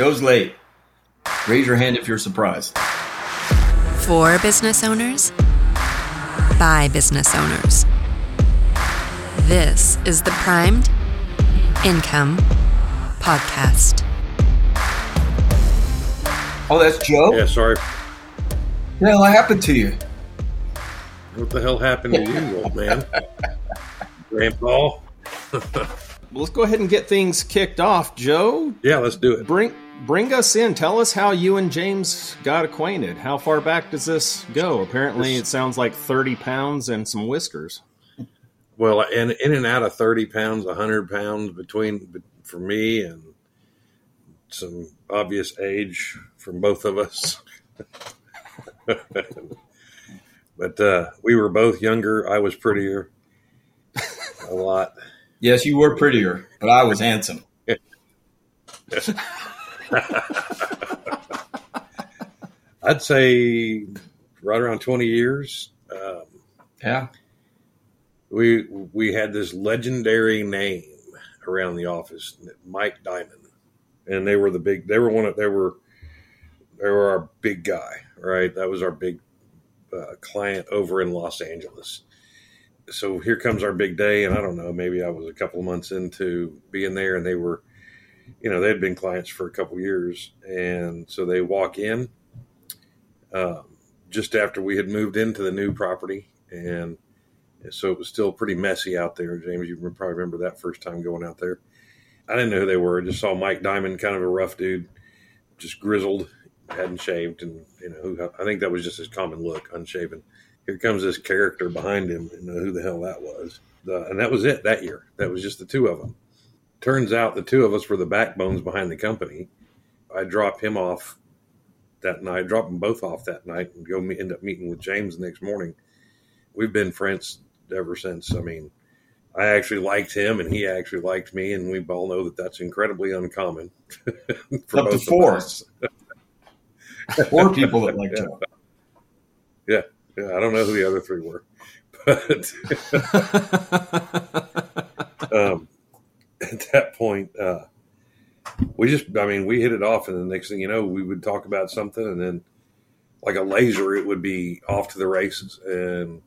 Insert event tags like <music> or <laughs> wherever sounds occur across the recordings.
Joe's late. Raise your hand if you're surprised. For business owners, by business owners. This is the Primed Income Podcast. Oh, that's Joe? Yeah, sorry. What the hell happened to you? What the hell happened to you, old man? Grandpa? <laughs> Let's go ahead and get things kicked off. Joe, Yeah, let's do it. bring bring us in. Tell us how you and James got acquainted. How far back does this go? Apparently, it sounds like thirty pounds and some whiskers. Well, in in and out of thirty pounds, hundred pounds between for me and some obvious age from both of us. <laughs> but uh, we were both younger. I was prettier, a lot. Yes, you were prettier, but I was handsome. <laughs> <laughs> I'd say right around twenty years. Um, Yeah. we we had this legendary name around the office, Mike Diamond, and they were the big. They were one of they were they were our big guy, right? That was our big uh, client over in Los Angeles. So here comes our big day, and I don't know, maybe I was a couple of months into being there, and they were, you know, they had been clients for a couple years, and so they walk in um, just after we had moved into the new property, and so it was still pretty messy out there. James, you probably remember that first time going out there. I didn't know who they were. I just saw Mike Diamond, kind of a rough dude, just grizzled, hadn't shaved, and you know, who, I think that was just his common look, unshaven. Here comes this character behind him, and know who the hell that was. The, and that was it that year. That was just the two of them. Turns out the two of us were the backbones behind the company. I drop him off that night, drop them both off that night, and go me, end up meeting with James the next morning. We've been friends ever since. I mean, I actually liked him, and he actually liked me, and we all know that that's incredibly uncommon <laughs> for Up to four. <laughs> Four <laughs> people that like Joe. Yeah, I don't know who the other three were, but um, <laughs> at that point, uh, we just, I mean, we hit it off, and the next thing you know, we would talk about something, and then like a laser, it would be off to the races. And,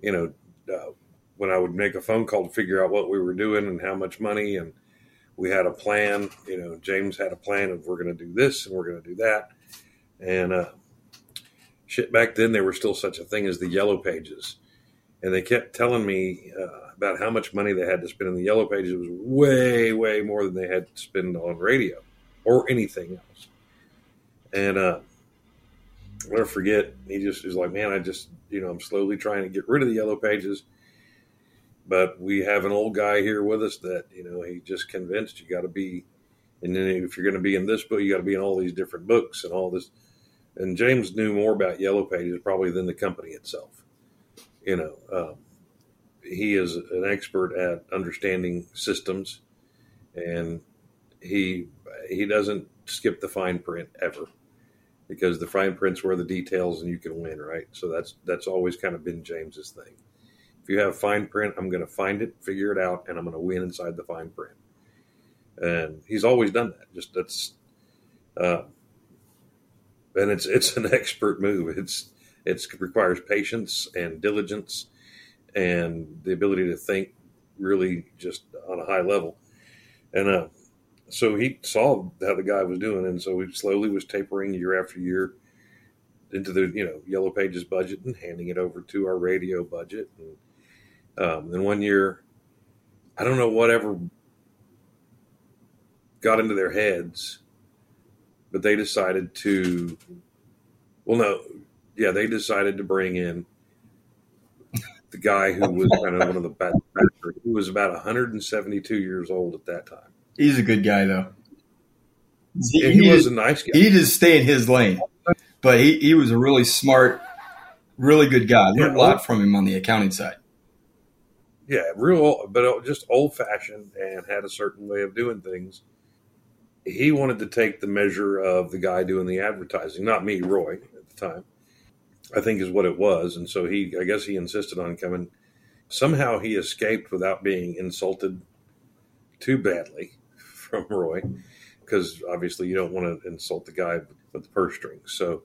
you know, uh, when I would make a phone call to figure out what we were doing and how much money, and we had a plan, you know, James had a plan of we're going to do this and we're going to do that. And, uh, shit, back then there was still such a thing as the yellow pages. And they kept telling me uh, about how much money they had to spend in the yellow pages. It was way, way more than they had to spend on radio or anything else. And uh, I'll never forget, he just was like, man, I just, you know, I'm slowly trying to get rid of the yellow pages. But we have an old guy here with us that, you know, he just convinced you got to be, and then if you're going to be in this book, you got to be in all these different books and all this. And James knew more about yellow pages probably than the company itself. You know, um, he is an expert at understanding systems, and he he doesn't skip the fine print ever because the fine print's where the details and you can win, right? So that's that's always kind of been James's thing. If you have fine print, I'm going to find it, figure it out, and I'm going to win inside the fine print. And he's always done that. Just that's, uh, and it's it's an <laughs> expert move. It's it's it requires patience and diligence and the ability to think really just on a high level. And uh, so he saw how the guy was doing, and so he slowly was tapering year after year into the you know yellow pages budget and handing it over to our radio budget. And um, then one year, I don't know whatever got into their heads, but they decided to. Well, no, yeah, they decided to bring in the guy who was <laughs> kind of one of the bad, who was about 172 years old at that time. He's a good guy, though. And he was a nice guy. He just stay in his lane, but he, he was a really smart, really good guy. I learned a lot from him on the accounting side. Yeah, real, but uh, just old fashioned and had a certain way of doing things. He wanted to take the measure of the guy doing the advertising, not me, Roy, at the time. I think is what it was, and so he, I guess, he insisted on coming. Somehow he escaped without being insulted too badly <laughs> from Roy because obviously you don't want to insult the guy with the purse strings. So,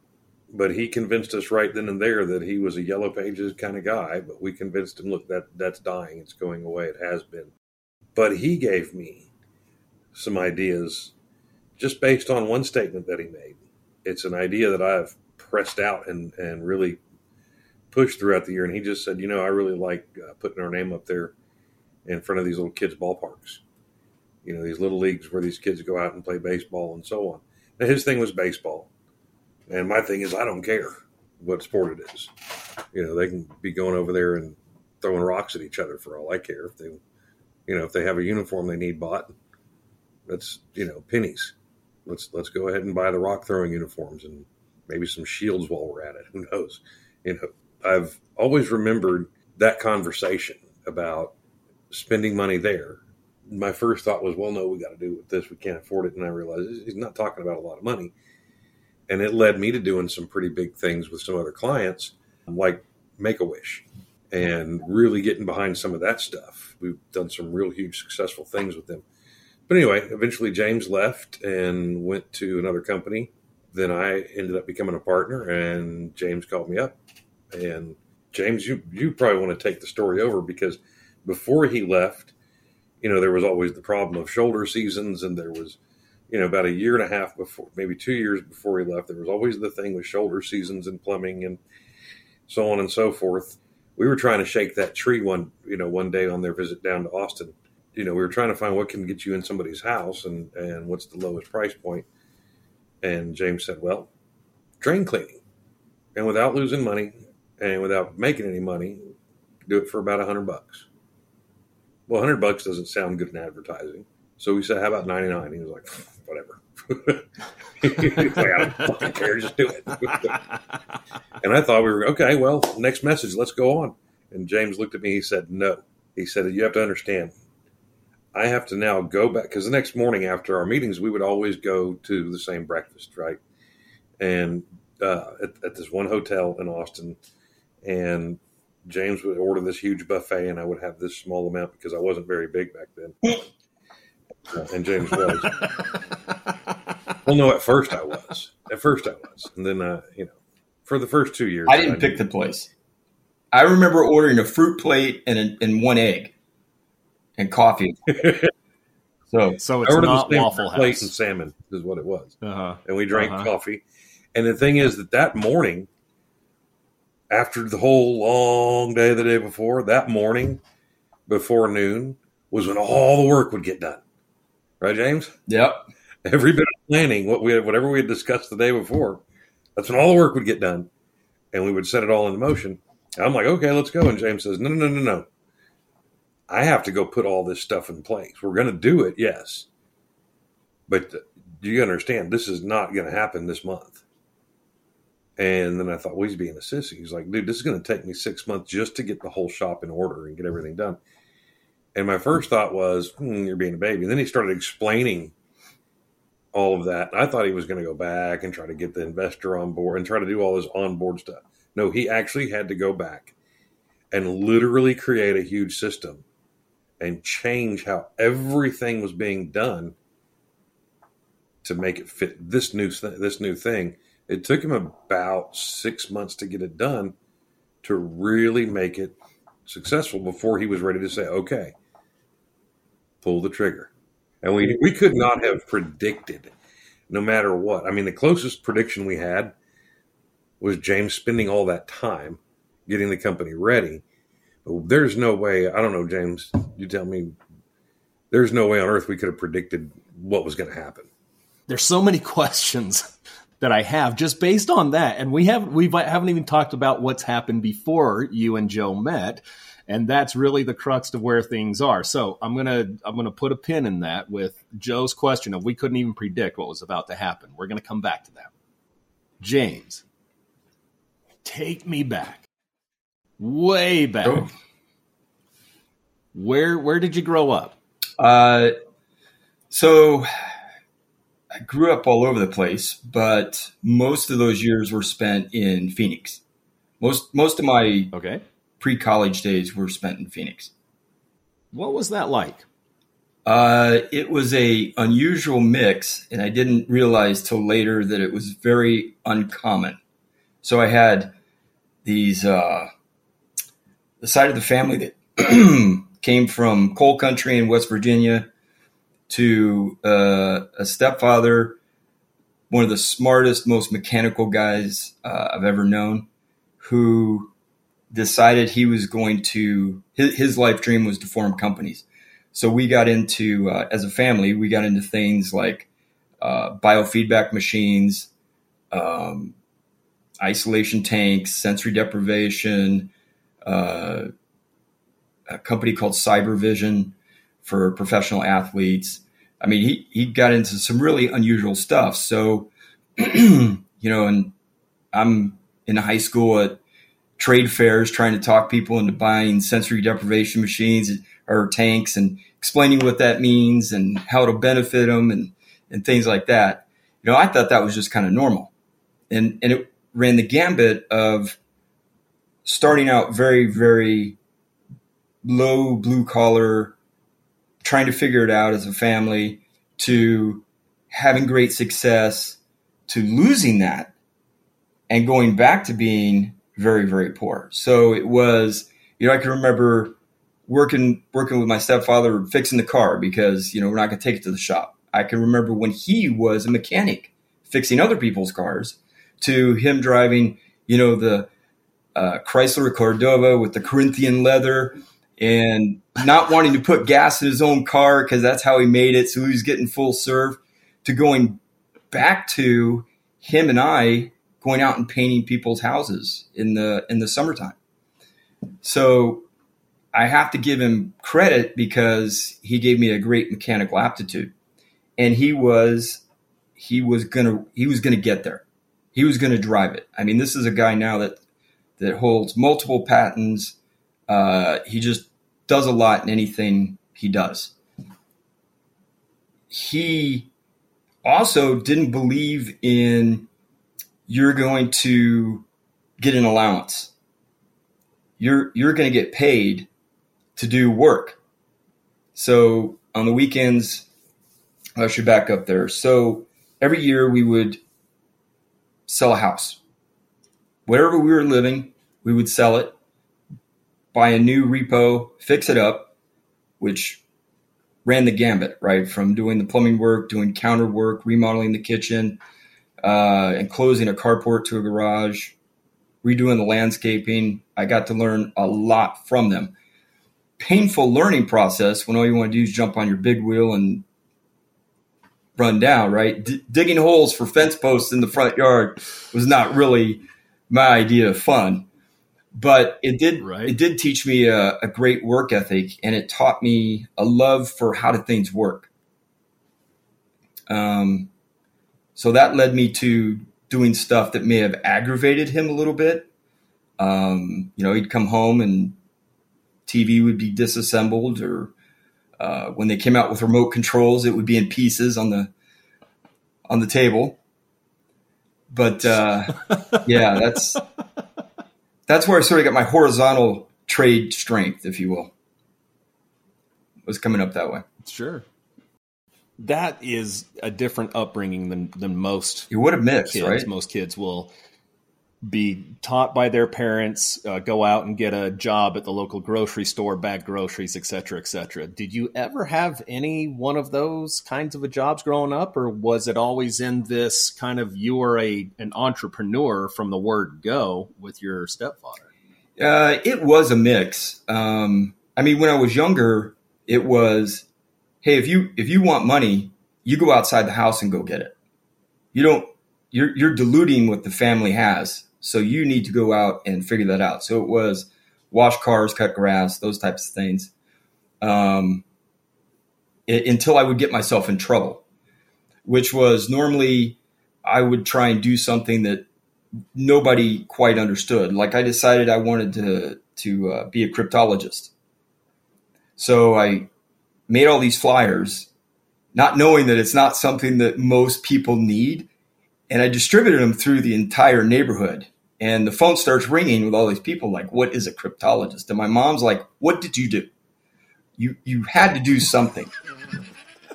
but he convinced us right then and there that he was a yellow pages kind of guy. But we convinced him, look, that that's dying. It's going away. It has been. But he gave me some ideas just based on one statement that he made. It's an idea that I've pressed out and and really pushed throughout the year. And he just said, you know, I really like uh, putting our name up there in front of these little kids' ballparks. You know, these little leagues where these kids go out and play baseball and so on. Now, his thing was baseball. And my thing is, I don't care what sport it is. You know, they can be going over there and throwing rocks at each other for all I care. If they, you know, if they have a uniform they need bought, that's you know pennies. Let's let's go ahead and buy the rock throwing uniforms and maybe some shields while we're at it. Who knows? You know, I've always remembered that conversation about spending money there. My first thought was, well, no, we got to do with this. We can't afford it. And I realized he's not talking about a lot of money. And it led me to doing some pretty big things with some other clients, like Make a Wish, and really getting behind some of that stuff. We've done some real huge successful things with them. But anyway, eventually James left and went to another company. Then I ended up becoming a partner, and James called me up and James, you you probably want to take the story over because before he left, you know, there was always the problem of shoulder seasons, and there was, you know, about a year and a half before, maybe two years before he left, there was always the thing with shoulder seasons and plumbing and so on and so forth. We were trying to shake that tree one, you know, one day on their visit down to Austin. You know, we were trying to find what can get you in somebody's house and and what's the lowest price point. And James said, "Well, drain cleaning." And without losing money, and without making any money, do it for about a hundred bucks. Well, a hundred bucks doesn't sound good in advertising, so we said, "How about 99? He was like, "Whatever." <laughs> like, I don't fucking care, just do it. <laughs> and I thought we were okay. Well, next message, let's go on. And James looked at me. He said, "No." He said, "You have to understand. I have to now go back because the next morning after our meetings, we would always go to the same breakfast, right? And uh, at, at this one hotel in Austin." and James would order this huge buffet, and I would have this small amount because I wasn't very big back then. <laughs> uh, and James was. well, no, at first I was. At first I was, and then uh, you know, for the first two years, I didn't I pick the place. I remember ordering a fruit plate and a, and one egg, and coffee. <laughs> so, so it's not Waffle plate House. and salmon is what it was, uh-huh. and we drank uh-huh. coffee. And the thing is that that morning after the whole long day the day before, that morning before noon was when all the work would get done. Right, James? Yep. Every bit of planning, what we had, whatever we had discussed the day before, that's when all the work would get done, and we would set it all into motion. And I'm like, okay, let's go. And James says, no, no, no, no, no. I have to go put all this stuff in place. We're going to do it, yes, but do you understand? This is not going to happen this month. And then I thought, well, he's being a sissy. He's like, dude, this is going to take me six months just to get the whole shop in order and get everything done. And my first thought was, hmm, you're being a baby. And then he started explaining all of that. I thought he was going to go back and try to get the investor on board and try to do all this onboard stuff. No, he actually had to go back and literally create a huge system and change how everything was being done to make it fit this new this new thing it took him about six months to get it done to really make it successful before he was ready to say, okay, pull the trigger. And we, we could not have predicted, no matter what. I mean, the closest prediction we had was James spending all that time getting the company ready. There's no way, I don't know, James, you tell me, there's no way on earth we could have predicted what was going to happen. There's so many <laughs> questions that I have just based on that. And we haven't we haven't even talked about what's happened before you and Joe met. And that's really the crux of where things are. So I'm gonna I'm gonna put a pin in that with Joe's question of we couldn't even predict what was about to happen. We're gonna come back to that. James, take me back. Way back. Oh. Where where did you grow up? Uh so I grew up all over the place, but most of those years were spent in Phoenix. Most most of my okay pre college days were spent in Phoenix. What was that like? Uh, it was a unusual mix, and I didn't realize till later that it was very uncommon. So I had these uh, the side of the family that <clears throat> came from coal country in West Virginia to uh, a stepfather, one of the smartest, most mechanical guys uh, I've ever known, who decided he was going to his, his life dream was to form companies. So we got into uh, as a family, we got into things like uh, biofeedback machines, um, isolation tanks, sensory deprivation, uh, a company called Cybervision for professional athletes. I mean, he, he got into some really unusual stuff. So, <clears throat> you know, and I'm in high school at trade fairs trying to talk people into buying sensory deprivation machines or tanks and explaining what that means and how it'll benefit them and, and things like that. You know, I thought that was just kind of normal. And, and it ran the gambit of starting out very, very low blue collar, trying to figure it out as a family, to having great success, to losing that and going back to being very, very poor. So it was, you know, I can remember working working with my stepfather fixing the car because, you know, we're not gonna take it to the shop. I can remember when he was a mechanic fixing other people's cars to him driving, you know, the uh, Chrysler Cordoba with the Corinthian leather and not wanting to put gas in his own car because that's how he made it. So he was getting full serve to going back to him and I going out and painting people's houses in the in the summertime. So I have to give him credit because he gave me a great mechanical aptitude. And he was he was gonna he was gonna get there. He was gonna drive it. I mean, this is a guy now that that holds multiple patents. Uh, he just does a lot in anything he does. He also didn't believe in you're going to get an allowance. You're you're going to get paid to do work. So on the weekends, I should back up there. So every year we would sell a house. Wherever we were living, we would sell it buy a new repo, fix it up, which ran the gambit, right? From doing the plumbing work, doing counter work, remodeling the kitchen, uh, and closing a carport to a garage, redoing the landscaping. I got to learn a lot from them. Painful learning process when all you want to do is jump on your big wheel and run down, right? D- digging holes for fence posts in the front yard was not really my idea of fun but it did right. it did teach me a, a, great work ethic and it taught me a love for how do things work. Um, so that led me to doing stuff that may have aggravated him a little bit. Um, you know he'd come home and tv would be disassembled or uh, when they came out with remote controls it would be in pieces on the on the table but uh, yeah that's that's where I sort of got my horizontal trade strength, if you will. Was coming up that way. Sure. That is a different upbringing than than most. You would have missed, kids. right? Most kids will be taught by their parents, uh, go out and get a job at the local grocery store, bag groceries, etc., cetera, et cetera. Did you ever have any one of those kinds of jobs growing up, or was it always in this kind of you are a an entrepreneur from the word go with your stepfather? Uh, it was a mix. Um, I mean, when I was younger, it was, hey, if you if you want money, you go outside the house and go get it. You don't. You're you're diluting what the family has so you need to go out and figure that out. So it was wash cars, cut grass, those types of things. Um, it, until I would get myself in trouble, which was normally I would try and do something that nobody quite understood. Like I decided I wanted to to uh, be a cryptologist, so I made all these flyers, not knowing that it's not something that most people need and I distributed them through the entire neighborhood. And the phone starts ringing with all these people like, what is a cryptologist? And my mom's like, what did you do? you you had to do something,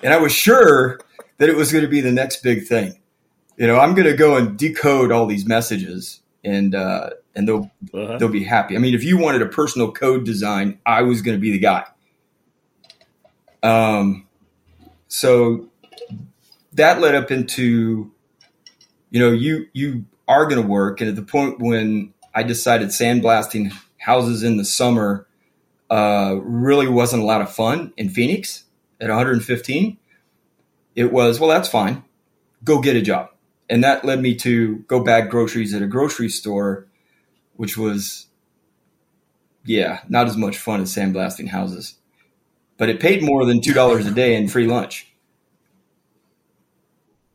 and I was sure that it was going to be the next big thing. You know, I'm going to go and decode all these messages, and uh, and they'll Uh-huh. they'll be happy. I mean, if you wanted a personal code design, I was going to be the guy. Um, so that led up into, you know, you you are going to work, and at the point when I decided sandblasting houses in the summer uh, really wasn't a lot of fun in Phoenix at 115, it was well, that's fine. Go get a job, and that led me to go bag groceries at a grocery store, which was, yeah, not as much fun as sandblasting houses, but it paid more than two dollars a day and free lunch.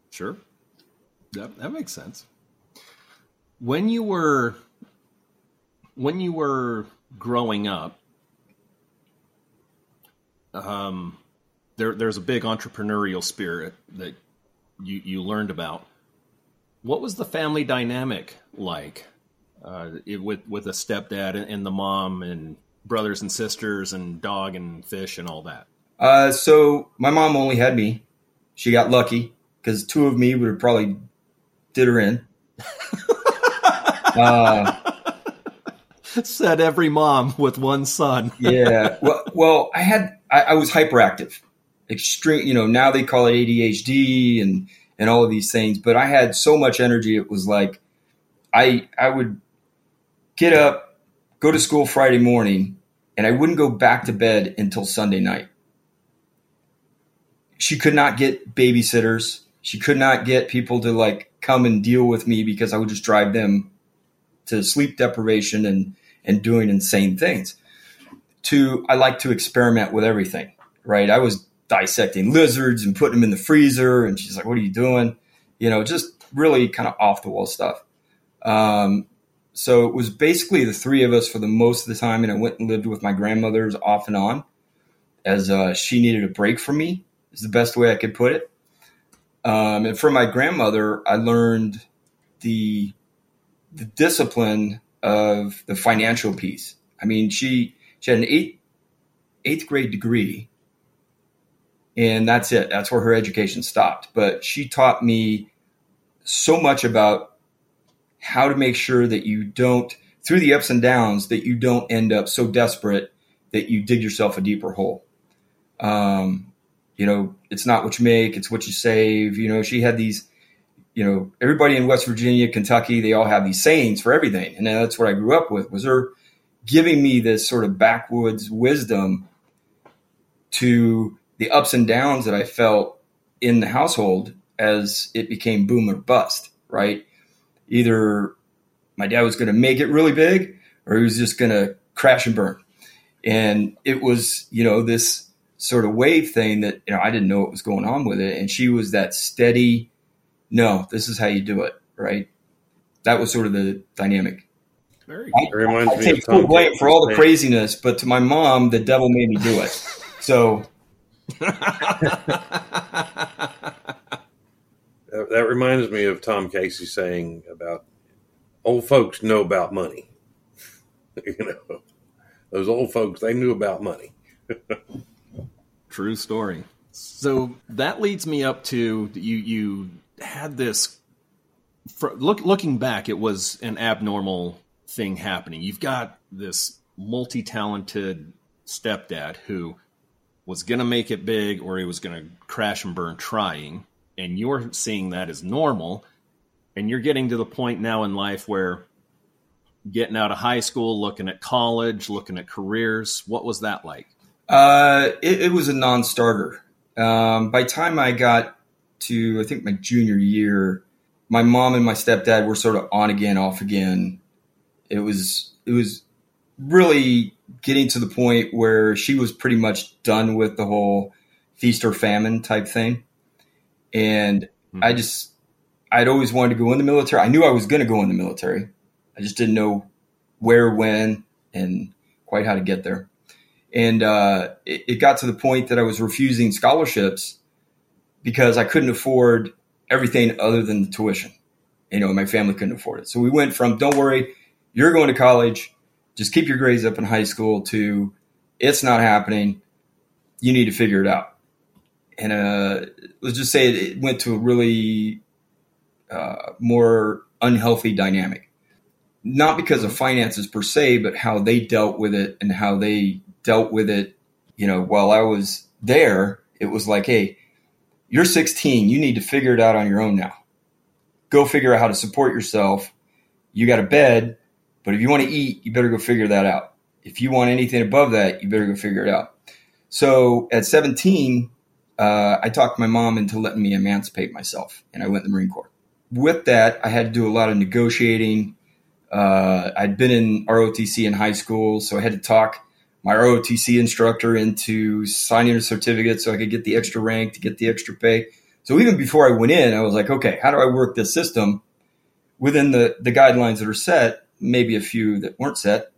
Sure. That that makes sense. When you were when you were growing up, um, there there's a big entrepreneurial spirit that you you learned about. What was the family dynamic like uh, it, with with a stepdad and, and the mom and brothers and sisters and dog and fish and all that? Uh, so my mom only had me. She got lucky because two of me would have probably did her in. uh, <laughs> Said every mom with one son. <laughs> yeah. Well, well, I had I, I was hyperactive, extreme. You know, now they call it ADHD and and all of these things. But I had so much energy. It was like I I would get up, go to school Friday morning, and I wouldn't go back to bed until Sunday night. She could not get babysitters. She could not get people to like come and deal with me because I would just drive them to sleep deprivation and and doing insane things. To I like to experiment with everything, right? I was dissecting lizards and putting them in the freezer, and she's like, "What are you doing?" You know, just really kind of off the wall stuff. Um, so it was basically the three of us for the most of the time, and I went and lived with my grandmother's off and on, as uh, she needed a break from me. Is the best way I could put it. Um, and from my grandmother, I learned the the discipline of the financial piece. I mean, she she had an eighth eighth grade degree, and that's it. That's where her education stopped. But she taught me so much about how to make sure that you don't, through the ups and downs, that you don't end up so desperate that you dig yourself a deeper hole. Um, you know, it's not what you make, it's what you save. You know, she had these you know, everybody in West Virginia, Kentucky, they all have these sayings for everything. And that's what I grew up with was her giving me this sort of backwoods wisdom to the ups and downs that I felt in the household as it became boom or bust, right? Either my dad was going to make it really big or he was just going to crash and burn. And it was, you know, this sort of wave thing that, you know, I didn't know what was going on with it. And she was that steady, no, this is how you do it, right? That was sort of the dynamic. Very I, reminds I me take of full blame for all the craziness, but to my mom, the devil made me do it. So <laughs> That, that reminds me of Tom Casey saying about old folks know about money. <laughs> you know, those old folks they knew about money. <laughs> True story. So that leads me up to you. You had this. Look, looking back, it was an abnormal thing happening. You've got this multi-talented stepdad who was going to make it big, or he was going to crash and burn trying, and you're seeing that as normal. And you're getting to the point now in life where getting out of high school, looking at college, looking at careers. What was that like? Uh, it, it was a non-starter. Um, by time I got to, I think my junior year, my mom and my stepdad were sort of on again, off again. It was it was really getting to the point where she was pretty much done with the whole feast or famine type thing, and I just I'd always wanted to go in the military. I knew I was going to go in the military. I just didn't know where, when, and quite how to get there. And uh, it, it got to the point that I was refusing scholarships because I couldn't afford everything other than the tuition. You know, my family couldn't afford it. So we went from "Don't worry, you're going to college. Just keep your grades up in high school." to "It's not happening. you need to figure it out. And uh, let's just say it went to a really uh, more unhealthy dynamic. Not because of finances per se, but how they dealt with it and how they dealt with it. You know, while I was there, it was like, hey, you're 16. You need to figure it out on your own now. Go figure out how to support yourself. You got a bed, but if you want to eat, you better go figure that out. If you want anything above that, you better go figure it out. So at 17, uh, I talked my mom into letting me emancipate myself, and I went in the Marine Corps. With that, I had to do a lot of negotiating. Uh, I'd been in ROTC in high school, so I had to talk my ROTC instructor into signing a certificate so I could get the extra rank to get the extra pay. So even before I went in, I was like, okay, how do I work this system within the, the guidelines that are set, maybe a few that weren't set,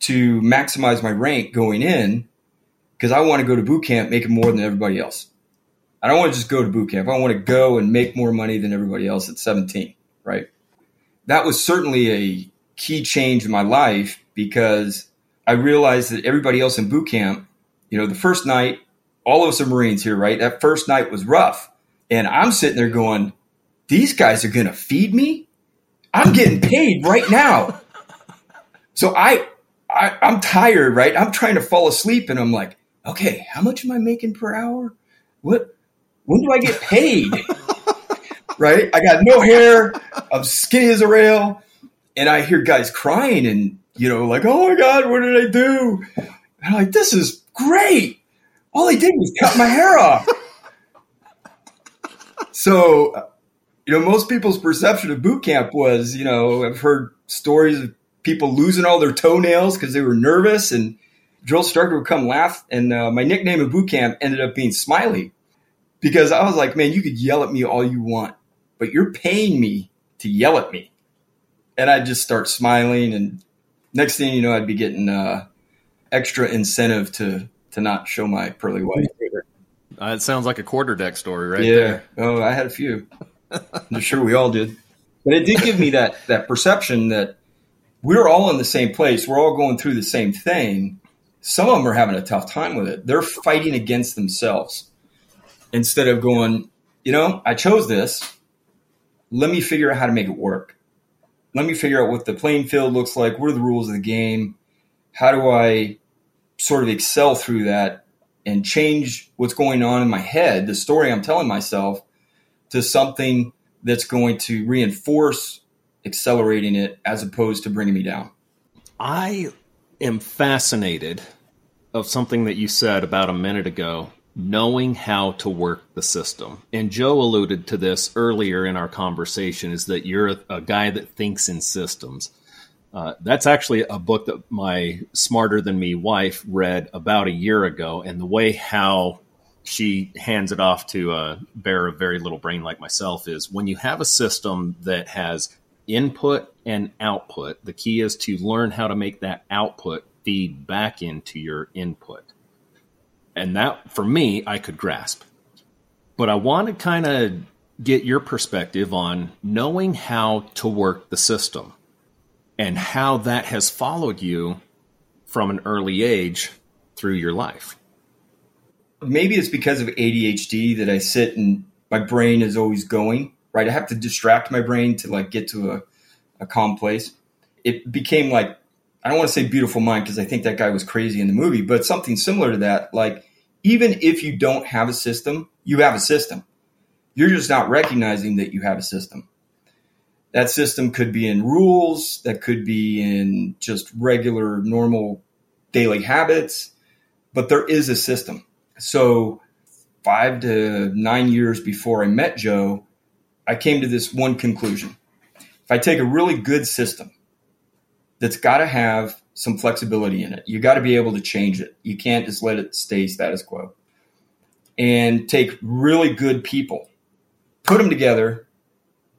to maximize my rank going in because I want to go to boot camp making more than everybody else. I don't want to just go to boot camp. I want to go and make more money than everybody else at 17, right? That was certainly a key change in my life because I realized that everybody else in boot camp, you know, the first night, all of us are Marines here, right? That first night was rough. And I'm sitting there going, these guys are going to feed me? I'm getting paid right now. <laughs> So I, I, I'm tired, right? I'm trying to fall asleep and I'm like, okay, how much am I making per hour? What, when do I get paid? <laughs> right? I got no hair. I'm skinny as a rail. And I hear guys crying and you know, like, oh my God, what did I do? And I'm like, this is great. All I did was cut my hair off. so, you know, most people's perception of boot camp was, you know, I've heard stories of people losing all their toenails because they were nervous and drill instructor would come laugh. And uh, my nickname in boot camp ended up being Smiley because I was like, man, you could yell at me all you want, but you're paying me to yell at me. And I'd just start smiling and next thing you know, I'd be getting uh, extra incentive to to not show my pearly white. Uh, it sounds like a quarter deck story, right yeah. there. Oh, I had a few. I'm sure we all did. But it did give me that that perception that we're all in the same place. We're all going through the same thing. Some of them are having a tough time with it. They're fighting against themselves instead of going, you know, I chose this. Let me figure out how to make it work let me figure out what the playing field looks like. What are the rules of the game? How do I sort of excel through that and change what's going on in my head, the story I'm telling myself, to something that's going to reinforce accelerating it as opposed to bringing me down? I am fascinated of something that you said about a minute ago knowing how to work the system. And Joe alluded to this earlier in our conversation is that you're a, a guy that thinks in systems. Uh, that's actually a book that my smarter than me wife read about a year ago, and the way how she hands it off to a bear of very little brain like myself is when you have a system that has input and output, the key is to learn how to make that output feed back into your input. And that, for me, I could grasp. But I want to kind of get your perspective on knowing how to work the system and how that has followed you from an early age through your life. Maybe it's because of ADHD that I sit and my brain is always going, right? I have to distract my brain to like get to a, a calm place. It became like, I don't want to say beautiful mind because I think that guy was crazy in the movie, but something similar to that. Like even if you don't have a system, you have a system. You're just not recognizing that you have a system. That system could be in rules, that could be in just regular, normal daily habits, but there is a system. So, five to nine years before I met Joe, I came to this one conclusion. If I take a really good system that's got to have some flexibility in it. You got to be able to change it. You can't just let it stay status quo. And take really good people, put them together,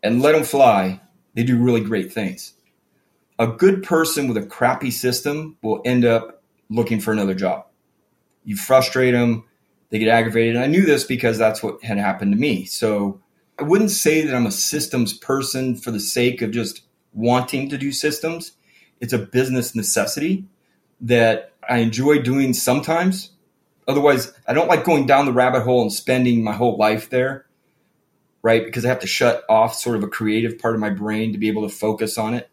and let them fly. They do really great things. A good person with a crappy system will end up looking for another job. You frustrate them, they get aggravated. And I knew this because that's what had happened to me. So I wouldn't say that I'm a systems person for the sake of just wanting to do systems it's a business necessity that I enjoy doing sometimes, Otherwise, I don't like going down the rabbit hole and spending my whole life there, right? Because I have to shut off sort of a creative part of my brain to be able to focus on it.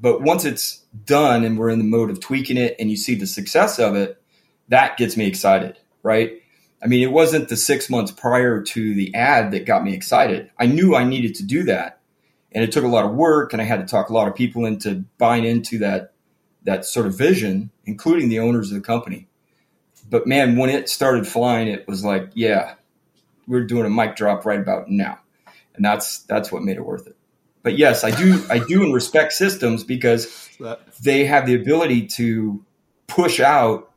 But once it's done and we're in the mode of tweaking it and you see the success of it, that gets me excited, right? I mean, it wasn't the six months prior to the ad that got me excited. I knew I needed to do that. And it took a lot of work and I had to talk a lot of people into buying into that that sort of vision, including the owners of the company. But man, when it started flying, it was like, yeah, we're doing a mic drop right about now. And that's that's what made it worth it. But yes, I do I do and respect systems because they have the ability to push out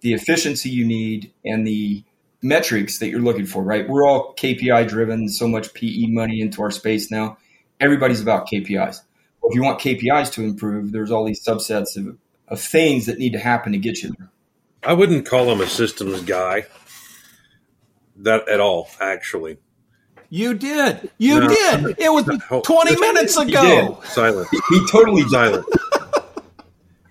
the efficiency you need and the metrics that you're looking for, right? We're all KPI driven, so much PE money into our space now. Everybody's about KPIs. Well, if you want KPIs to improve, there's all these subsets of, of things that need to happen to get you there. I wouldn't call him a systems guy that at all, actually. You did. You No. did. It was No. 20 minutes He ago. Silent. He totally. Silent. <laughs>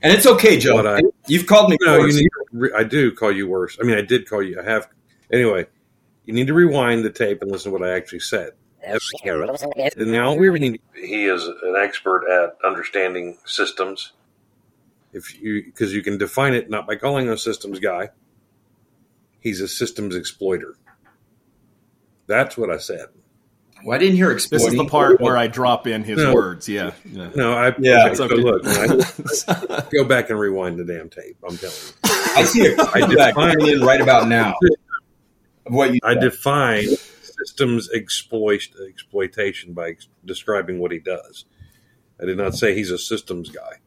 And it's okay, Joe. What I- You've called me No, worse. you need, re- I do call you worse. I mean, I did call you. I have. Anyway, you need to rewind the tape and listen to what I actually said. And now we need. He is an expert at understanding systems. If you, because you can define it not by calling him a systems guy. He's a systems exploiter. That's what I said. well, I didn't hear This is the part where I drop in his No. words. Yeah. yeah. No, I. Yeah, okay, it's so okay. look, I, <laughs> go back and rewind the damn tape. I'm telling you. I see a comeback define- in right about now of what you I define systems exploit exploitation by ex- describing what he does. I did not say he's a systems guy.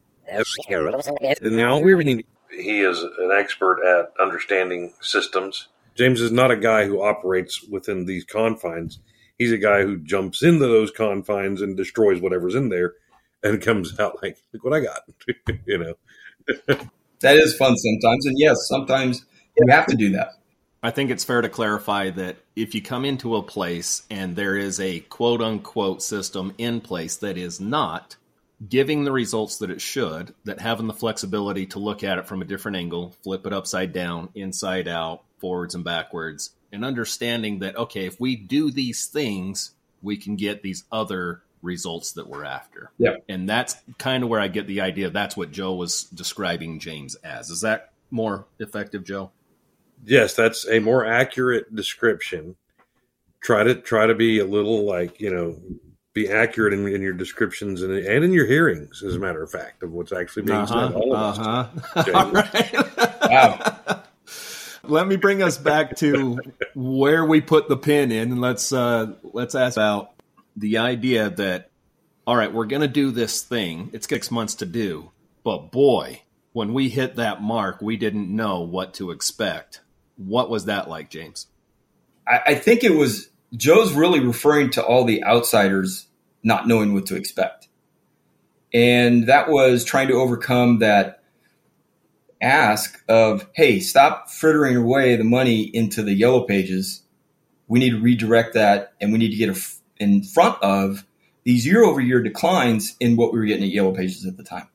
Now we need. He is an expert at understanding systems. James is not a guy who operates within these confines. He's a guy who jumps into those confines and destroys whatever's in there, and comes out like, "Look what I got," <laughs> you know. that is fun sometimes. And yes, sometimes you have to do that. I think it's fair to clarify that if you come into a place and there is a quote unquote system in place that is not giving the results that it should, that having the flexibility to look at it from a different angle, flip it upside down, inside out, forwards and backwards, and understanding that, okay, if we do these things, we can get these other results that we're after. Yeah. And that's kind of where I get the idea. That's what Joe was describing James as. Is that more effective, Joe? Yes, that's a more accurate description. Try to try to be a little like you know, be accurate in, in your descriptions and, and in your hearings, as a matter of fact, of what's actually being said. All of uh-huh. James. <laughs> All right. Wow. Let me bring us back to where we put the pin in, and let's uh, let's ask about the idea that all right, we're going to do this thing. It's six months to do, but boy, when we hit that mark, we didn't know what to expect. What was that like, James? I, I think it was Joe's really referring to all the outsiders not knowing what to expect. And that was trying to overcome that ask of, hey, stop frittering away the money into the yellow pages. We need to redirect that and we need to get in front of these year over year declines in what we were getting at yellow pages at the time.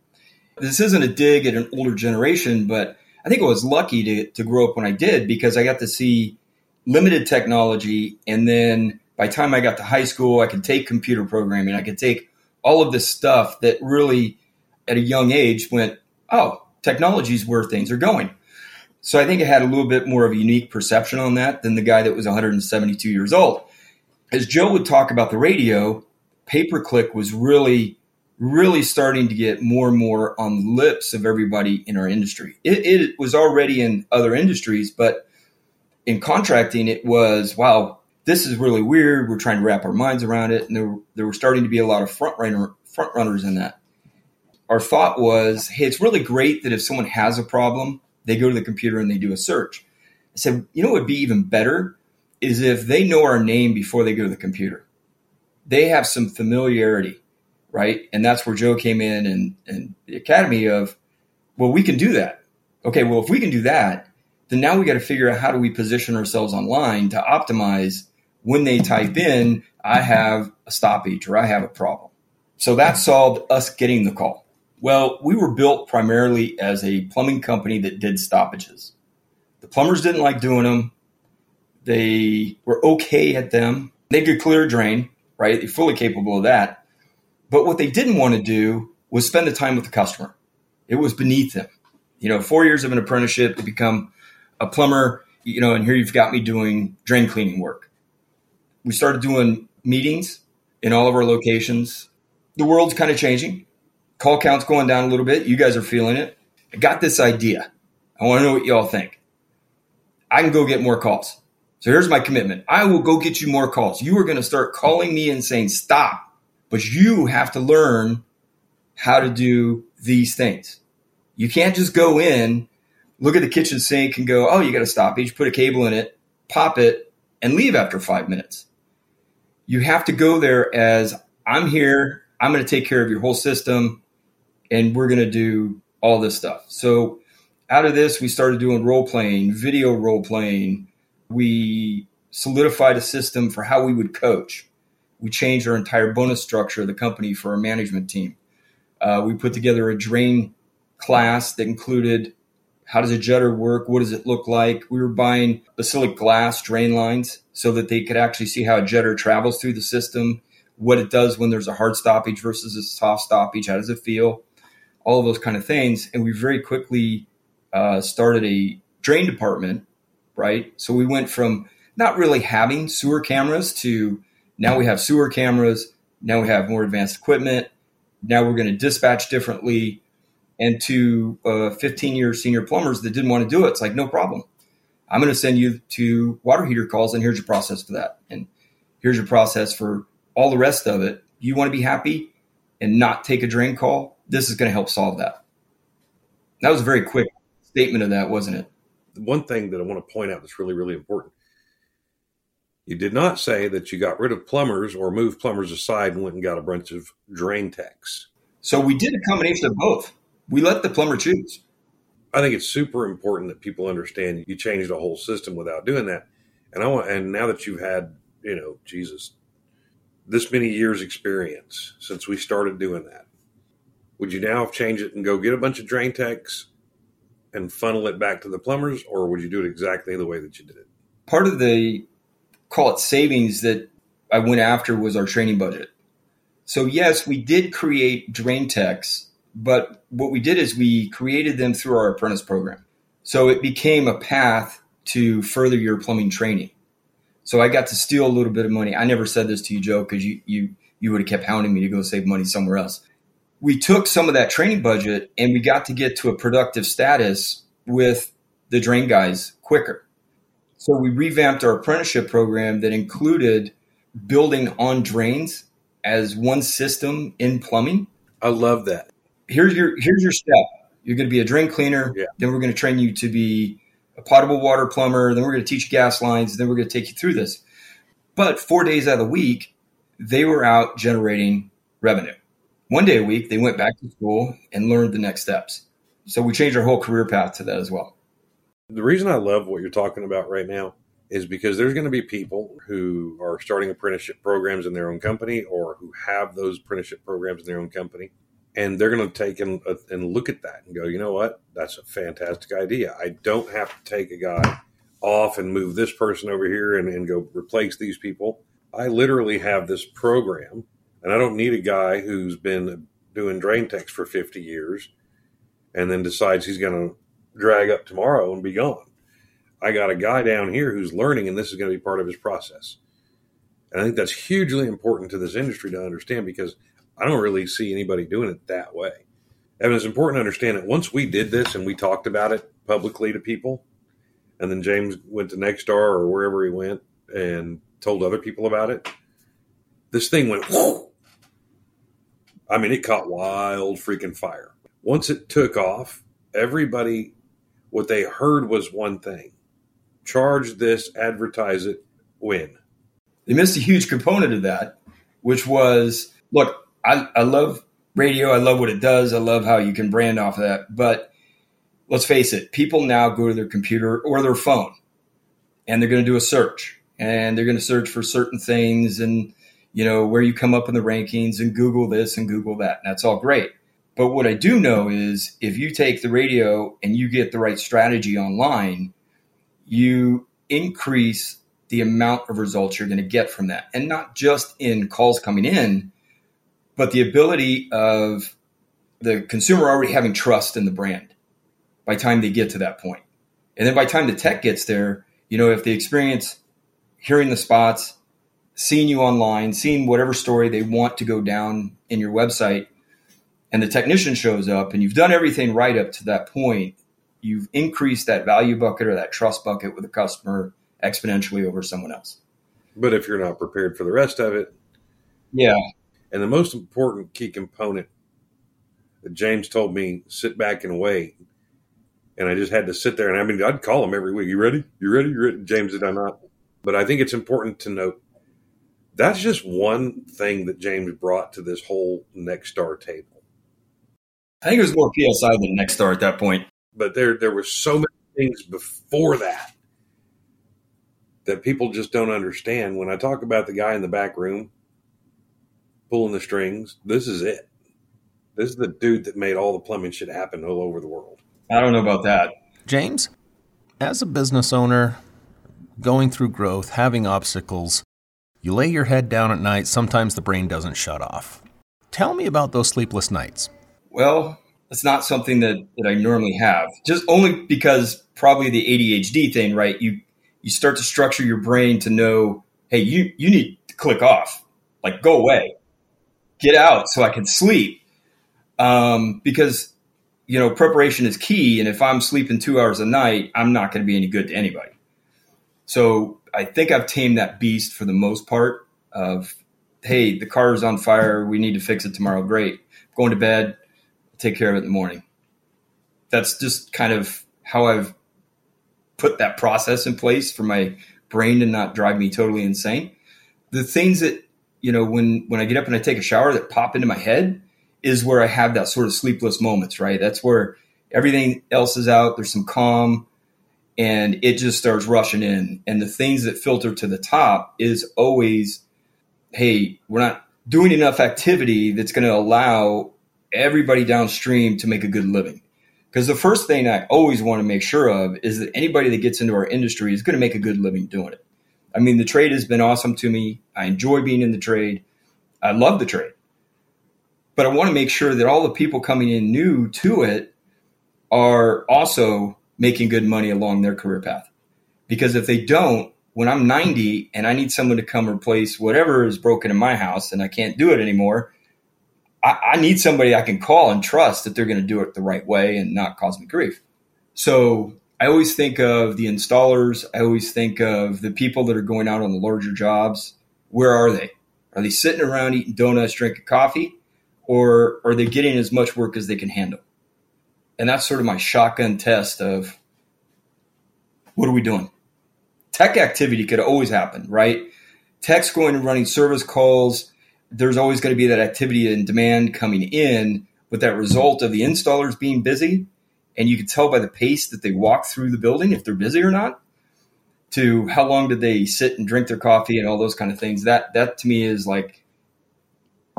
This isn't a dig at an older generation, but I think I was lucky to, to grow up when I did because I got to see limited technology. And then by the time I got to high school, I could take computer programming. I could take all of this stuff that really, at a young age, went, oh, technology is where things are going. So I think I had a little bit more of a unique perception on that than the guy that was 172 years old. As Joe would talk about the radio, pay per click was really, really starting to get more and more on the lips of everybody in our industry. It, it was already in other industries, but in contracting, it was wow, this is really weird. We're trying to wrap our minds around it, and there, there were starting to be a lot of front runner front runners in that. Our thought was, hey, it's really great that if someone has a problem, they go to the computer and they do a search. I said, you know what would be even better is if they know our name before they go to the computer. They have some familiarity, right? And that's where Joe came in and, and the academy of, well, we can do that. Okay, well, if we can do that, then now we got to figure out how do we position ourselves online to optimize when they type in, I have a stoppage or I have a problem. So that solved us getting the call. Well, we were built primarily as a plumbing company that did stoppages. The plumbers didn't like doing them. They were okay at them. They could clear a drain, right? They're fully capable of that. But what they didn't want to do was spend the time with the customer. It was beneath them. You know, four years of an apprenticeship to become a plumber, you know, and here you've got me doing drain cleaning work. We started doing meetings in all of our locations. The world's kind of changing. Call count's going down a little bit. You guys are feeling it. I got this idea. I want to know what y'all think. I can go get more calls. So here's my commitment. I will go get you more calls. You are going to start calling me and saying, stop. But you have to learn how to do these things. You can't just go in, look at the kitchen sink and go, oh, you got a stoppage, put a cable in it, pop it, and leave after five minutes. You have to go there as I'm here. I'm going to take care of your whole system and we're going to do all this stuff. So out of this, we started doing role playing, video role playing. We solidified a system for how we would coach. We changed our entire bonus structure of the company for our management team. Uh, we put together a drain class that included how does a jetter work? What does it look like? We were buying basilic glass drain lines so that they could actually see how a jetter travels through the system, what it does when there's a hard stoppage versus a soft stoppage, how does it feel, all of those kind of things. And we very quickly uh, started a drain department, right? So we went from not really having sewer cameras to now we have sewer cameras. Now we have more advanced equipment. Now we're going to dispatch differently. And to uh, 15 year senior plumbers that didn't want to do it, it's like, no problem. I'm going to send you to water heater calls, and here's your process for that. And here's your process for all the rest of it. You want to be happy and not take a drain call? This is going to help solve that. That was a very quick statement of that, wasn't it? One thing that I want to point out that's really, really important you did not say that you got rid of plumbers or moved plumbers aside and went and got a bunch of drain techs. So we did a combination of both. We let the plumber choose. I think it's super important that people understand you changed a whole system without doing that. And I want, and now that you've had, you know, Jesus, this many years experience since we started doing that, would you now change it and go get a bunch of drain techs and funnel it back to the plumbers, or would you do it exactly the way that you did it? Part of the call it savings that I went after was our training budget. So yes, we did create drain techs, but what we did is we created them through our apprentice program. So it became a path to further your plumbing training. So I got to steal a little bit of money. I never said this to you, Joe, because you you you would have kept hounding me to go save money somewhere else. We took some of that training budget and we got to get to a productive status with the drain guys quicker. So we revamped our apprenticeship program that included building on drains as one system in plumbing. I love that. Here's your here's your step. You're going to be a drain cleaner. Yeah. Then we're going to train you to be a potable water plumber. Then we're going to teach gas lines. Then we're going to take you through this. But four days out of the week, they were out generating revenue. One day a week, they went back to school and learned the next steps. So we changed our whole career path to that as well. The reason I love what you're talking about right now is because there's going to be people who are starting apprenticeship programs in their own company or who have those apprenticeship programs in their own company. And they're going to take and, uh, and look at that and go, you know what? That's a fantastic idea. I don't have to take a guy off and move this person over here and, and go replace these people. I literally have this program and I don't need a guy who's been doing drain techs for 50 years and then decides he's going to drag up tomorrow and be gone. I got a guy down here who's learning, and this is going to be part of his process. And I think that's hugely important to this industry to understand because I don't really see anybody doing it that way. And it's important to understand that once we did this and we talked about it publicly to people, and then James went to Nexstar or wherever he went and told other people about it, this thing went whoo. I mean, it caught wild freaking fire. Once it took off, everybody what they heard was one thing charge this, advertise it, win. They missed a huge component of that, which was look, I, I love radio. I love what it does. I love how you can brand off of that. But let's face it, people now go to their computer or their phone and they're going to do a search and they're going to search for certain things and, you know, where you come up in the rankings and Google this and Google that. And that's all great. But what I do know is if you take the radio and you get the right strategy online, you increase the amount of results you're going to get from that. And not just in calls coming in, but the ability of the consumer already having trust in the brand by the time they get to that point. And then by the time the tech gets there, you know, if they experience hearing the spots, seeing you online, seeing whatever story they want to go down in your website, and the technician shows up and you've done everything right up to that point, you've increased that value bucket or that trust bucket with the customer exponentially over someone else. But if you're not prepared for the rest of it, yeah. And the most important key component that James told me, sit back and wait. And I just had to sit there and I mean, I'd call him every week. You ready? You ready? You ready? James, did I not? But I think it's important to note that's just one thing that James brought to this whole Nexstar table. I think it was more PSI than Nexstar at that point. But there, there were so many things before that that people just don't understand. When I talk about the guy in the back room pulling the strings, this is it. This is the dude that made all the plumbing shit happen all over the world. I don't know about that. James, as a business owner, going through growth, having obstacles, you lay your head down at night, sometimes the brain doesn't shut off. Tell me about those sleepless nights. Well, it's not something that, that I normally have, just only because probably the ADHD thing, right? You you start to structure your brain to know, hey, you you need to click off, like go away, get out, so I can sleep, um, because you know preparation is key, and if I'm sleeping two hours a night, I'm not going to be any good to anybody. So I think I've tamed that beast for the most part. Of hey, the car is on fire, we need to fix it tomorrow. Great, going to bed, take care of it in the morning. That's just kind of how I've put that process in place for my brain to not drive me totally insane. The things that, you know, when, when I get up and I take a shower that pop into my head is where I have that sort of sleepless moments, right? That's where everything else is out. There's some calm and it just starts rushing in. And the things that filter to the top is always, hey, we're not doing enough activity that's going to allow everybody downstream to make a good living. Because the first thing I always want to make sure of is that anybody that gets into our industry is going to make a good living doing it. I mean, the trade has been awesome to me. I enjoy being in the trade. I love the trade. But I want to make sure that all the people coming in new to it are also making good money along their career path. Because if they don't, when I'm 90 and I need someone to come replace whatever is broken in my house and I can't do it anymore, I, I need somebody I can call and trust that they're going to do it the right way and not cause me grief. So I always think of the installers. I always think of the people that are going out on the larger jobs. Where are they? Are they sitting around eating donuts, drinking coffee, or are they getting as much work as they can handle? And that's sort of my shotgun test of what are we doing? Tech activity could always happen, right? Tech's going and running service calls, there's always going to be that activity and demand coming in with that result of the installers being busy. And you can tell by the pace that they walk through the building if they're busy or not, to how long did they sit and drink their coffee and all those kind of things. That that to me is like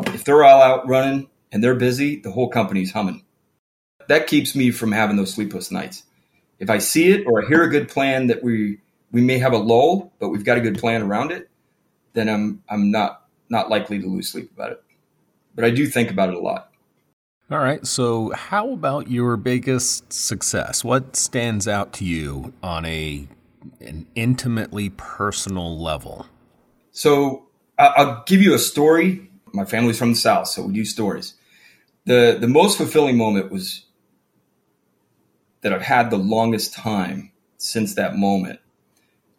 if they're all out running and they're busy, the whole company's humming. That keeps me from having those sleepless nights. If I see it or I hear a good plan that we we may have a lull, but we've got a good plan around it, then I'm I'm not not likely to lose sleep about it. But I do think about it a lot. All right. So, how about your biggest success? What stands out to you on a an intimately personal level? So, I'll give you a story. My family's from the South, so we do stories. the The most fulfilling moment was that I've had the longest time since that moment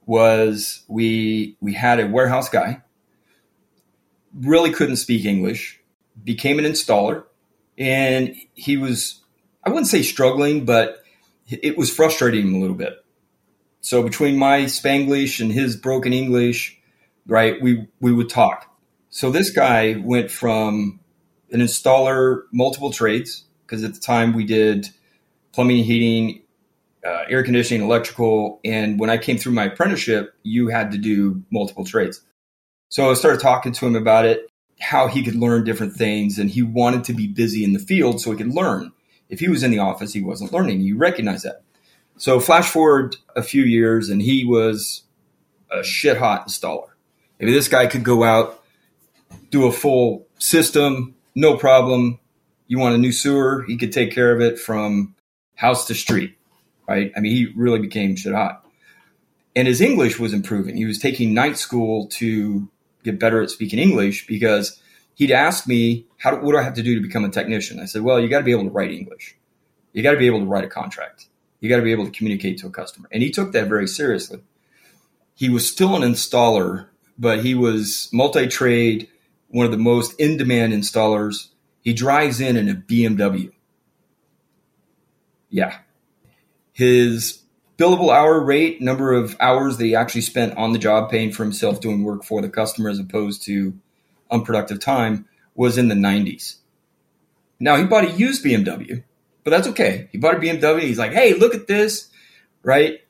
was we we had a warehouse guy really couldn't speak English, became an installer, and he was, I wouldn't say struggling, but it was frustrating him a little bit. So between my Spanglish and his broken English, right, we, we would talk. So this guy went from an installer, multiple trades, because at the time we did plumbing, heating, uh, air conditioning, electrical. And when I came through my apprenticeship, you had to do multiple trades. So I started talking to him about it, how he could learn different things, and he wanted to be busy in the field so he could learn. If he was in the office, he wasn't learning. You recognize that. So flash forward a few years, and he was a shit hot installer. Maybe this guy could go out, do a full system, no problem. You want a new sewer, he could take care of it from house to street, right? I mean, he really became shit hot. And his English was improving. He was taking night school to get better at speaking English because he'd ask me, "How? Do, what do I have to do to become a technician?" I said, "Well, you got to be able to write English. You got to be able to write a contract. You got to be able to communicate to a customer." And he took that very seriously. He was still an installer, but he was multi-trade, one of the most in-demand installers. He drives in in a BMW. Yeah, his billable hour rate, number of hours that he actually spent on the job paying for himself doing work for the customer as opposed to unproductive time was in the 90s. Now he bought a used BMW, but that's okay. He bought a BMW. He's like, "Hey, look at this." Right?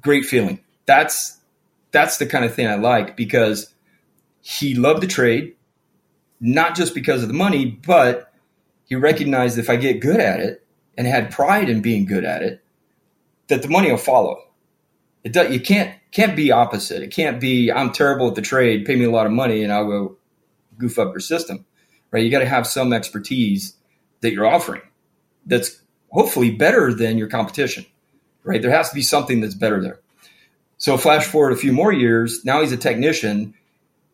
Great feeling. That's that's the kind of thing I like because he loved the trade, not just because of the money, but he recognized if I get good at it and had pride in being good at it, that the money will follow. It does, you can't can't be opposite. It can't be I'm terrible at the trade, pay me a lot of money, and I'll go goof up your system. Right? You got to have some expertise that you're offering that's hopefully better than your competition. Right? There has to be something that's better there. So flash forward a few more years, now he's a technician,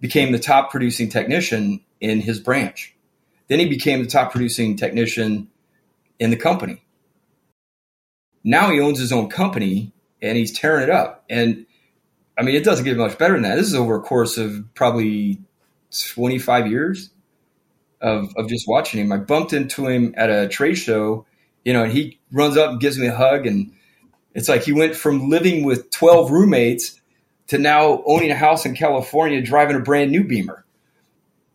became the top producing technician in his branch. Then he became the top producing technician in the company. Now he owns his own company and he's tearing it up. And I mean, it doesn't get much better than that. This is over a course of probably 25 years of, of just watching him. I bumped into him at a trade show, you know, and he runs up and gives me a hug. And it's like he went from living with 12 roommates to now owning a house in California, driving a brand new Beamer.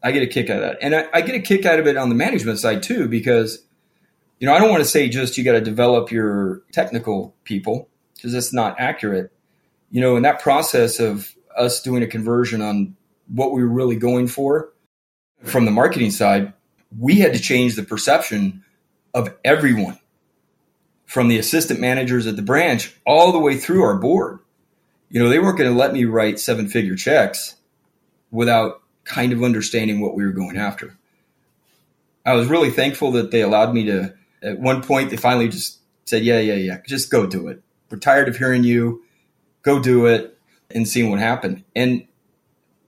I get a kick out of that. And I, I get a kick out of it on the management side too, because you know, I don't want to say just you got to develop your technical people because that's not accurate. You know, in that process of us doing a conversion on what we were really going for from the marketing side, we had to change the perception of everyone from the assistant managers at the branch all the way through our board. You know, they weren't going to let me write seven figure checks without kind of understanding what we were going after. I was really thankful that they allowed me to at one point they finally just said, "Yeah, yeah, yeah, just go do it. We're tired of hearing you. Go do it and seeing what happened." And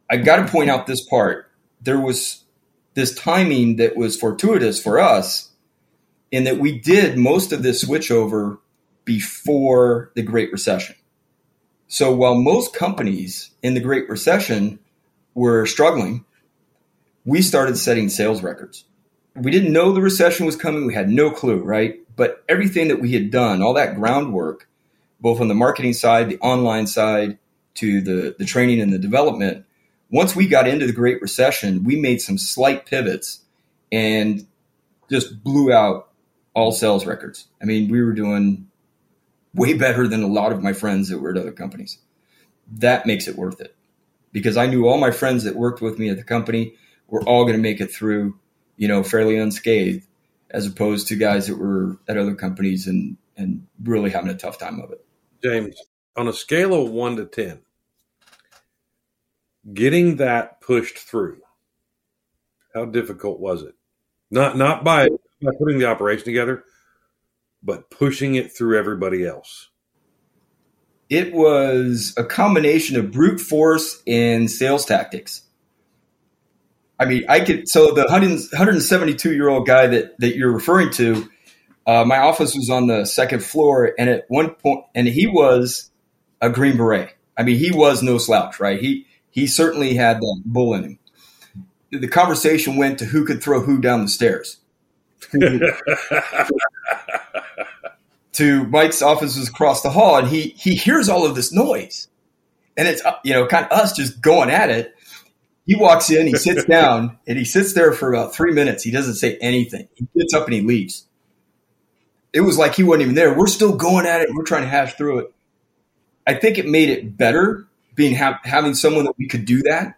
I got to point out this part. There was this timing that was fortuitous for us in that we did most of this switchover before the Great Recession. So while most companies in the Great Recession were struggling, we started setting sales records we didn't know the recession was coming. We had no clue, right? But everything that we had done, all that groundwork, both on the marketing side, the online side, to the, the training and the development, once we got into the Great Recession, we made some slight pivots and just blew out all sales records. I mean, we were doing way better than a lot of my friends that were at other companies. That makes it worth it because I knew all my friends that worked with me at the company were all going to make it through you know, fairly unscathed, as opposed to guys that were at other companies and and really having a tough time of it. James, on a scale of one to ten, getting that pushed through, how difficult was it? Not not by, by putting the operation together, but pushing it through everybody else. It was a combination of brute force and sales tactics. I mean, I could. So the 172 year old guy that that you're referring to, uh, my office was on the second floor, and at one point, and he was a Green Beret. I mean, he was no slouch, right? He he certainly had that bull in him. The conversation went to who could throw who down the stairs. <laughs> to Mike's office was across the hall, and he he hears all of this noise, and it's you know kind of us just going at it he walks in, he sits down, and he sits there for about three minutes. He doesn't say anything. He gets up and he leaves. It was like he wasn't even there. We're still going at it. We're trying to hash through it. I think it made it better being ha- having someone that we could do that,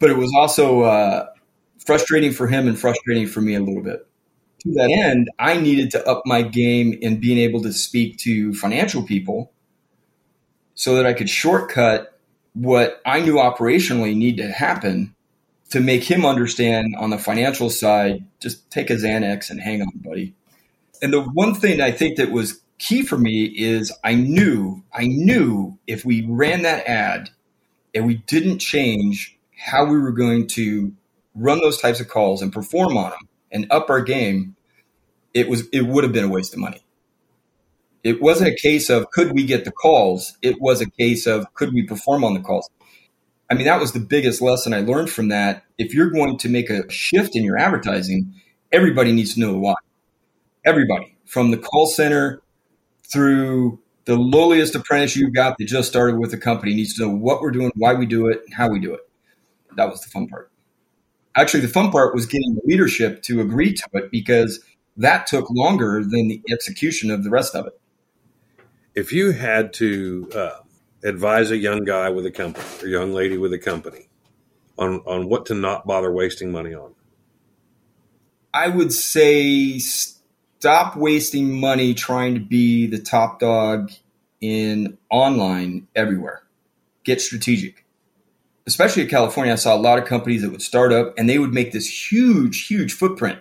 but it was also uh, frustrating for him and frustrating for me a little bit. to that end, I needed to up my game in being able to speak to financial people so that I could shortcut what I knew operationally needed to happen to make him understand on the financial side, just take a Xanax and hang on, buddy. And the one thing I think that was key for me is I knew, I knew if we ran that ad and we didn't change how we were going to run those types of calls and perform on them and up our game, it was it would have been a waste of money. It wasn't a case of could we get the calls. It was a case of could we perform on the calls. I mean, that was the biggest lesson I learned from that. If you're going to make a shift in your advertising, everybody needs to know why. Everybody, from the call center through the lowliest apprentice you've got that just started with the company, needs to know what we're doing, why we do it, and how we do it. That was the fun part. Actually, the fun part was getting the leadership to agree to it because that took longer than the execution of the rest of it. If you had to uh, advise a young guy with a company or young lady with a company on on what to not bother wasting money on? I would say stop wasting money trying to be the top dog in online everywhere. Get strategic. Especially in California, I saw a lot of companies that would start up and they would make this huge, huge footprint.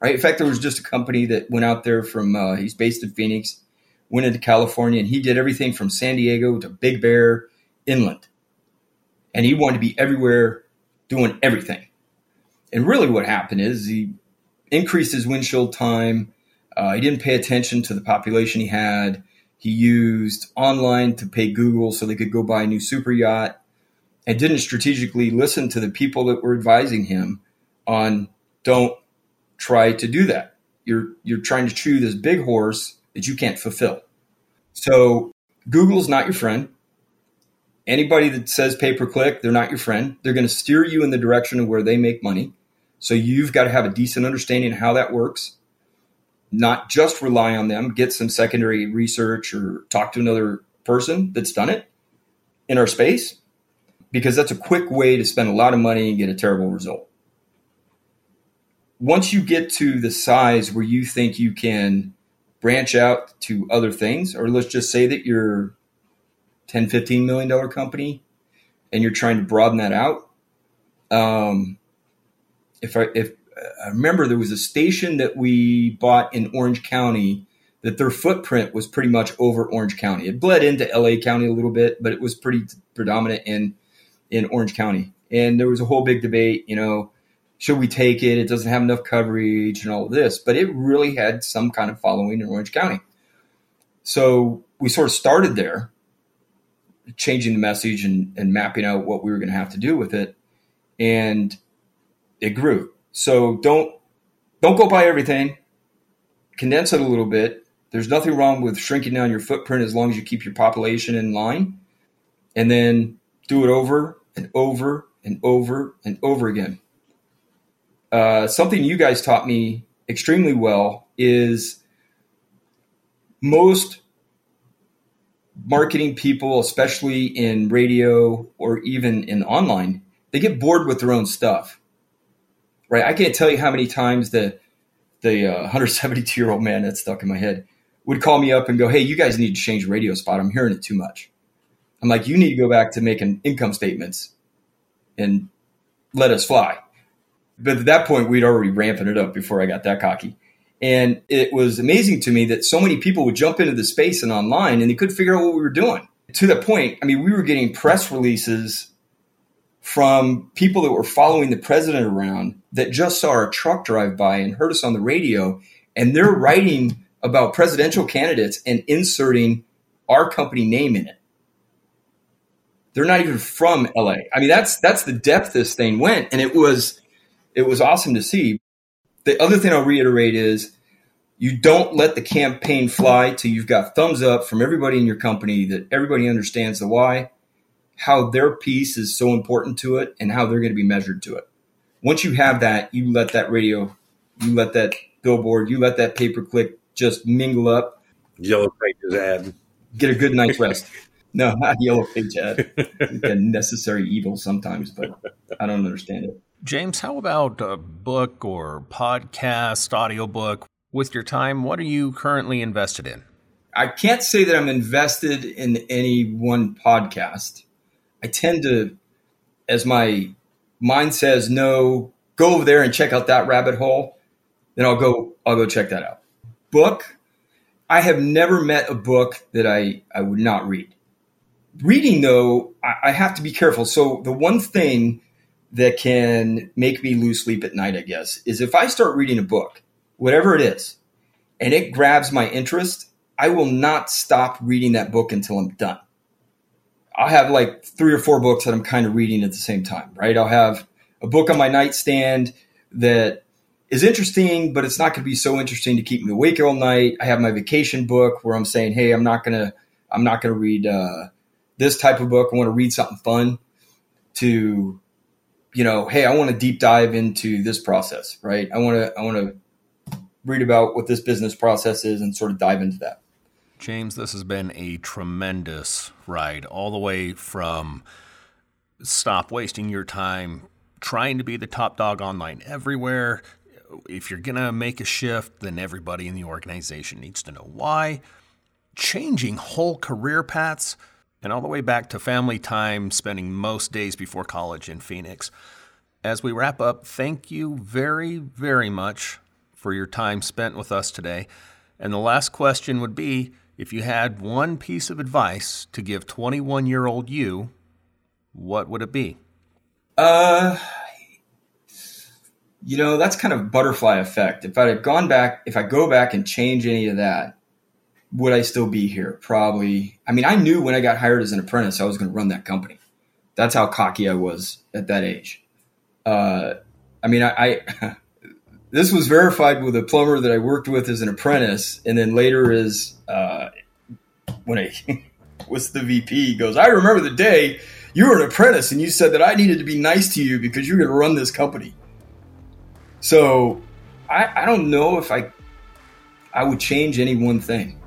Right. In fact, there was just a company that went out there from. Uh, he's based in Phoenix went into California and he did everything from San Diego to Big Bear inland. And he wanted to be everywhere doing everything. And really, what happened is he increased his windshield time. Uh, he didn't pay attention to the population he had. He used online to pay Google so they could go buy a new super yacht and didn't strategically listen to the people that were advising him on don't try to do that. You're, you're trying to chew this big horse that you can't fulfill. So Google's not your friend. Anybody that says pay per click, they're not your friend. They're going to steer you in the direction of where they make money. So you've got to have a decent understanding of how that works. Not just rely on them, get some secondary research or talk to another person that's done it in our space because that's a quick way to spend a lot of money and get a terrible result. Once you get to the size where you think you can branch out to other things, or let's just say that you're 10, 15 million dollar company and you're trying to broaden that out. Um, if I, if I remember there was a station that we bought in Orange County that their footprint was pretty much over Orange County. It bled into LA County a little bit, but it was pretty predominant in, in Orange County. And there was a whole big debate, you know, should we take it? It doesn't have enough coverage and all of this, but it really had some kind of following in Orange County. So we sort of started there, changing the message and, and mapping out what we were going to have to do with it, and it grew. So don't don't go buy everything. Condense it a little bit. There's nothing wrong with shrinking down your footprint as long as you keep your population in line, and then do it over and over and over and over again uh, something you guys taught me extremely well is most marketing people, especially in radio or even in online, they get bored with their own stuff. Right? I can't tell you how many times the the uh, 172 year old man that's stuck in my head would call me up and go, "Hey, you guys need to change radio spot. I'm hearing it too much." I'm like, "You need to go back to making income statements and let us fly." But at that point, we'd already ramping it up before I got that cocky. And it was amazing to me that so many people would jump into the space and online and they couldn't figure out what we were doing. To that point, I mean, we were getting press releases from people that were following the president around that just saw our truck drive by and heard us on the radio. And they're writing about presidential candidates and inserting our company name in it. They're not even from LA. I mean, that's that's the depth this thing went. And it was it was awesome to see. The other thing I'll reiterate is you don't let the campaign fly till you've got thumbs up from everybody in your company that everybody understands the why, how their piece is so important to it, and how they're going to be measured to it. Once you have that, you let that radio, you let that billboard, you let that pay per click just mingle up. Yellow pages ad. Get a good night's rest. <laughs> No, not yellow page ad. a necessary evil sometimes, but I don't understand it. James, how about a book or podcast, audiobook? With your time, what are you currently invested in? I can't say that I'm invested in any one podcast. I tend to, as my mind says, no, go over there and check out that rabbit hole. Then I'll go, I'll go check that out. Book. I have never met a book that I, I would not read. Reading though, I, I have to be careful. So the one thing that can make me lose sleep at night, I guess, is if I start reading a book, whatever it is, and it grabs my interest, I will not stop reading that book until I'm done. I'll have like three or four books that I'm kind of reading at the same time, right? I'll have a book on my nightstand that is interesting, but it's not going to be so interesting to keep me awake all night. I have my vacation book where I'm saying, "Hey, I'm not gonna, I'm not gonna read uh, this type of book. I want to read something fun to you know, hey, I want to deep dive into this process, right? I want to I want to read about what this business process is and sort of dive into that. James, this has been a tremendous ride all the way from stop wasting your time trying to be the top dog online everywhere. If you're going to make a shift, then everybody in the organization needs to know why. Changing whole career paths and all the way back to family time, spending most days before college in Phoenix. As we wrap up, thank you very, very much for your time spent with us today. And the last question would be if you had one piece of advice to give 21 year old you, what would it be? Uh, you know, that's kind of butterfly effect. If I had gone back, if I go back and change any of that, would I still be here? Probably. I mean, I knew when I got hired as an apprentice, I was going to run that company. That's how cocky I was at that age. Uh, I mean, I, I <laughs> this was verified with a plumber that I worked with as an apprentice, and then later as uh, when I <laughs> was the VP. goes, I remember the day you were an apprentice and you said that I needed to be nice to you because you're going to run this company. So I, I don't know if I I would change any one thing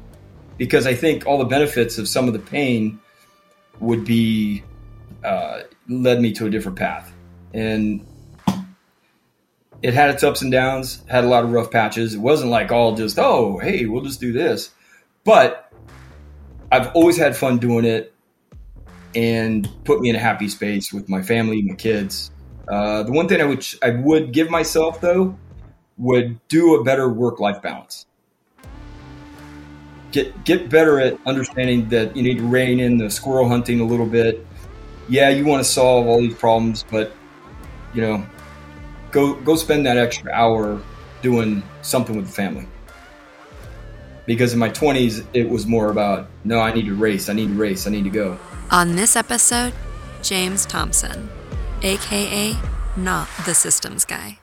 because I think all the benefits of some of the pain would be uh, led me to a different path, and it had its ups and downs, had a lot of rough patches. It wasn't like all just oh hey we'll just do this, but I've always had fun doing it, and put me in a happy space with my family, my kids. Uh, the one thing I would I would give myself though would do a better work life balance get get better at understanding that you need to rein in the squirrel hunting a little bit. Yeah, you want to solve all these problems, but you know, go go spend that extra hour doing something with the family. Because in my 20s, it was more about, no, I need to race, I need to race, I need to go. On this episode, James Thompson, aka not the systems guy.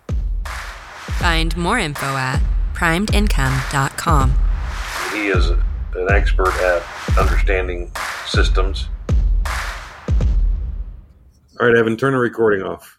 Find more info at primedincome.com he is an expert at understanding systems. All right, Evan, turn the recording off.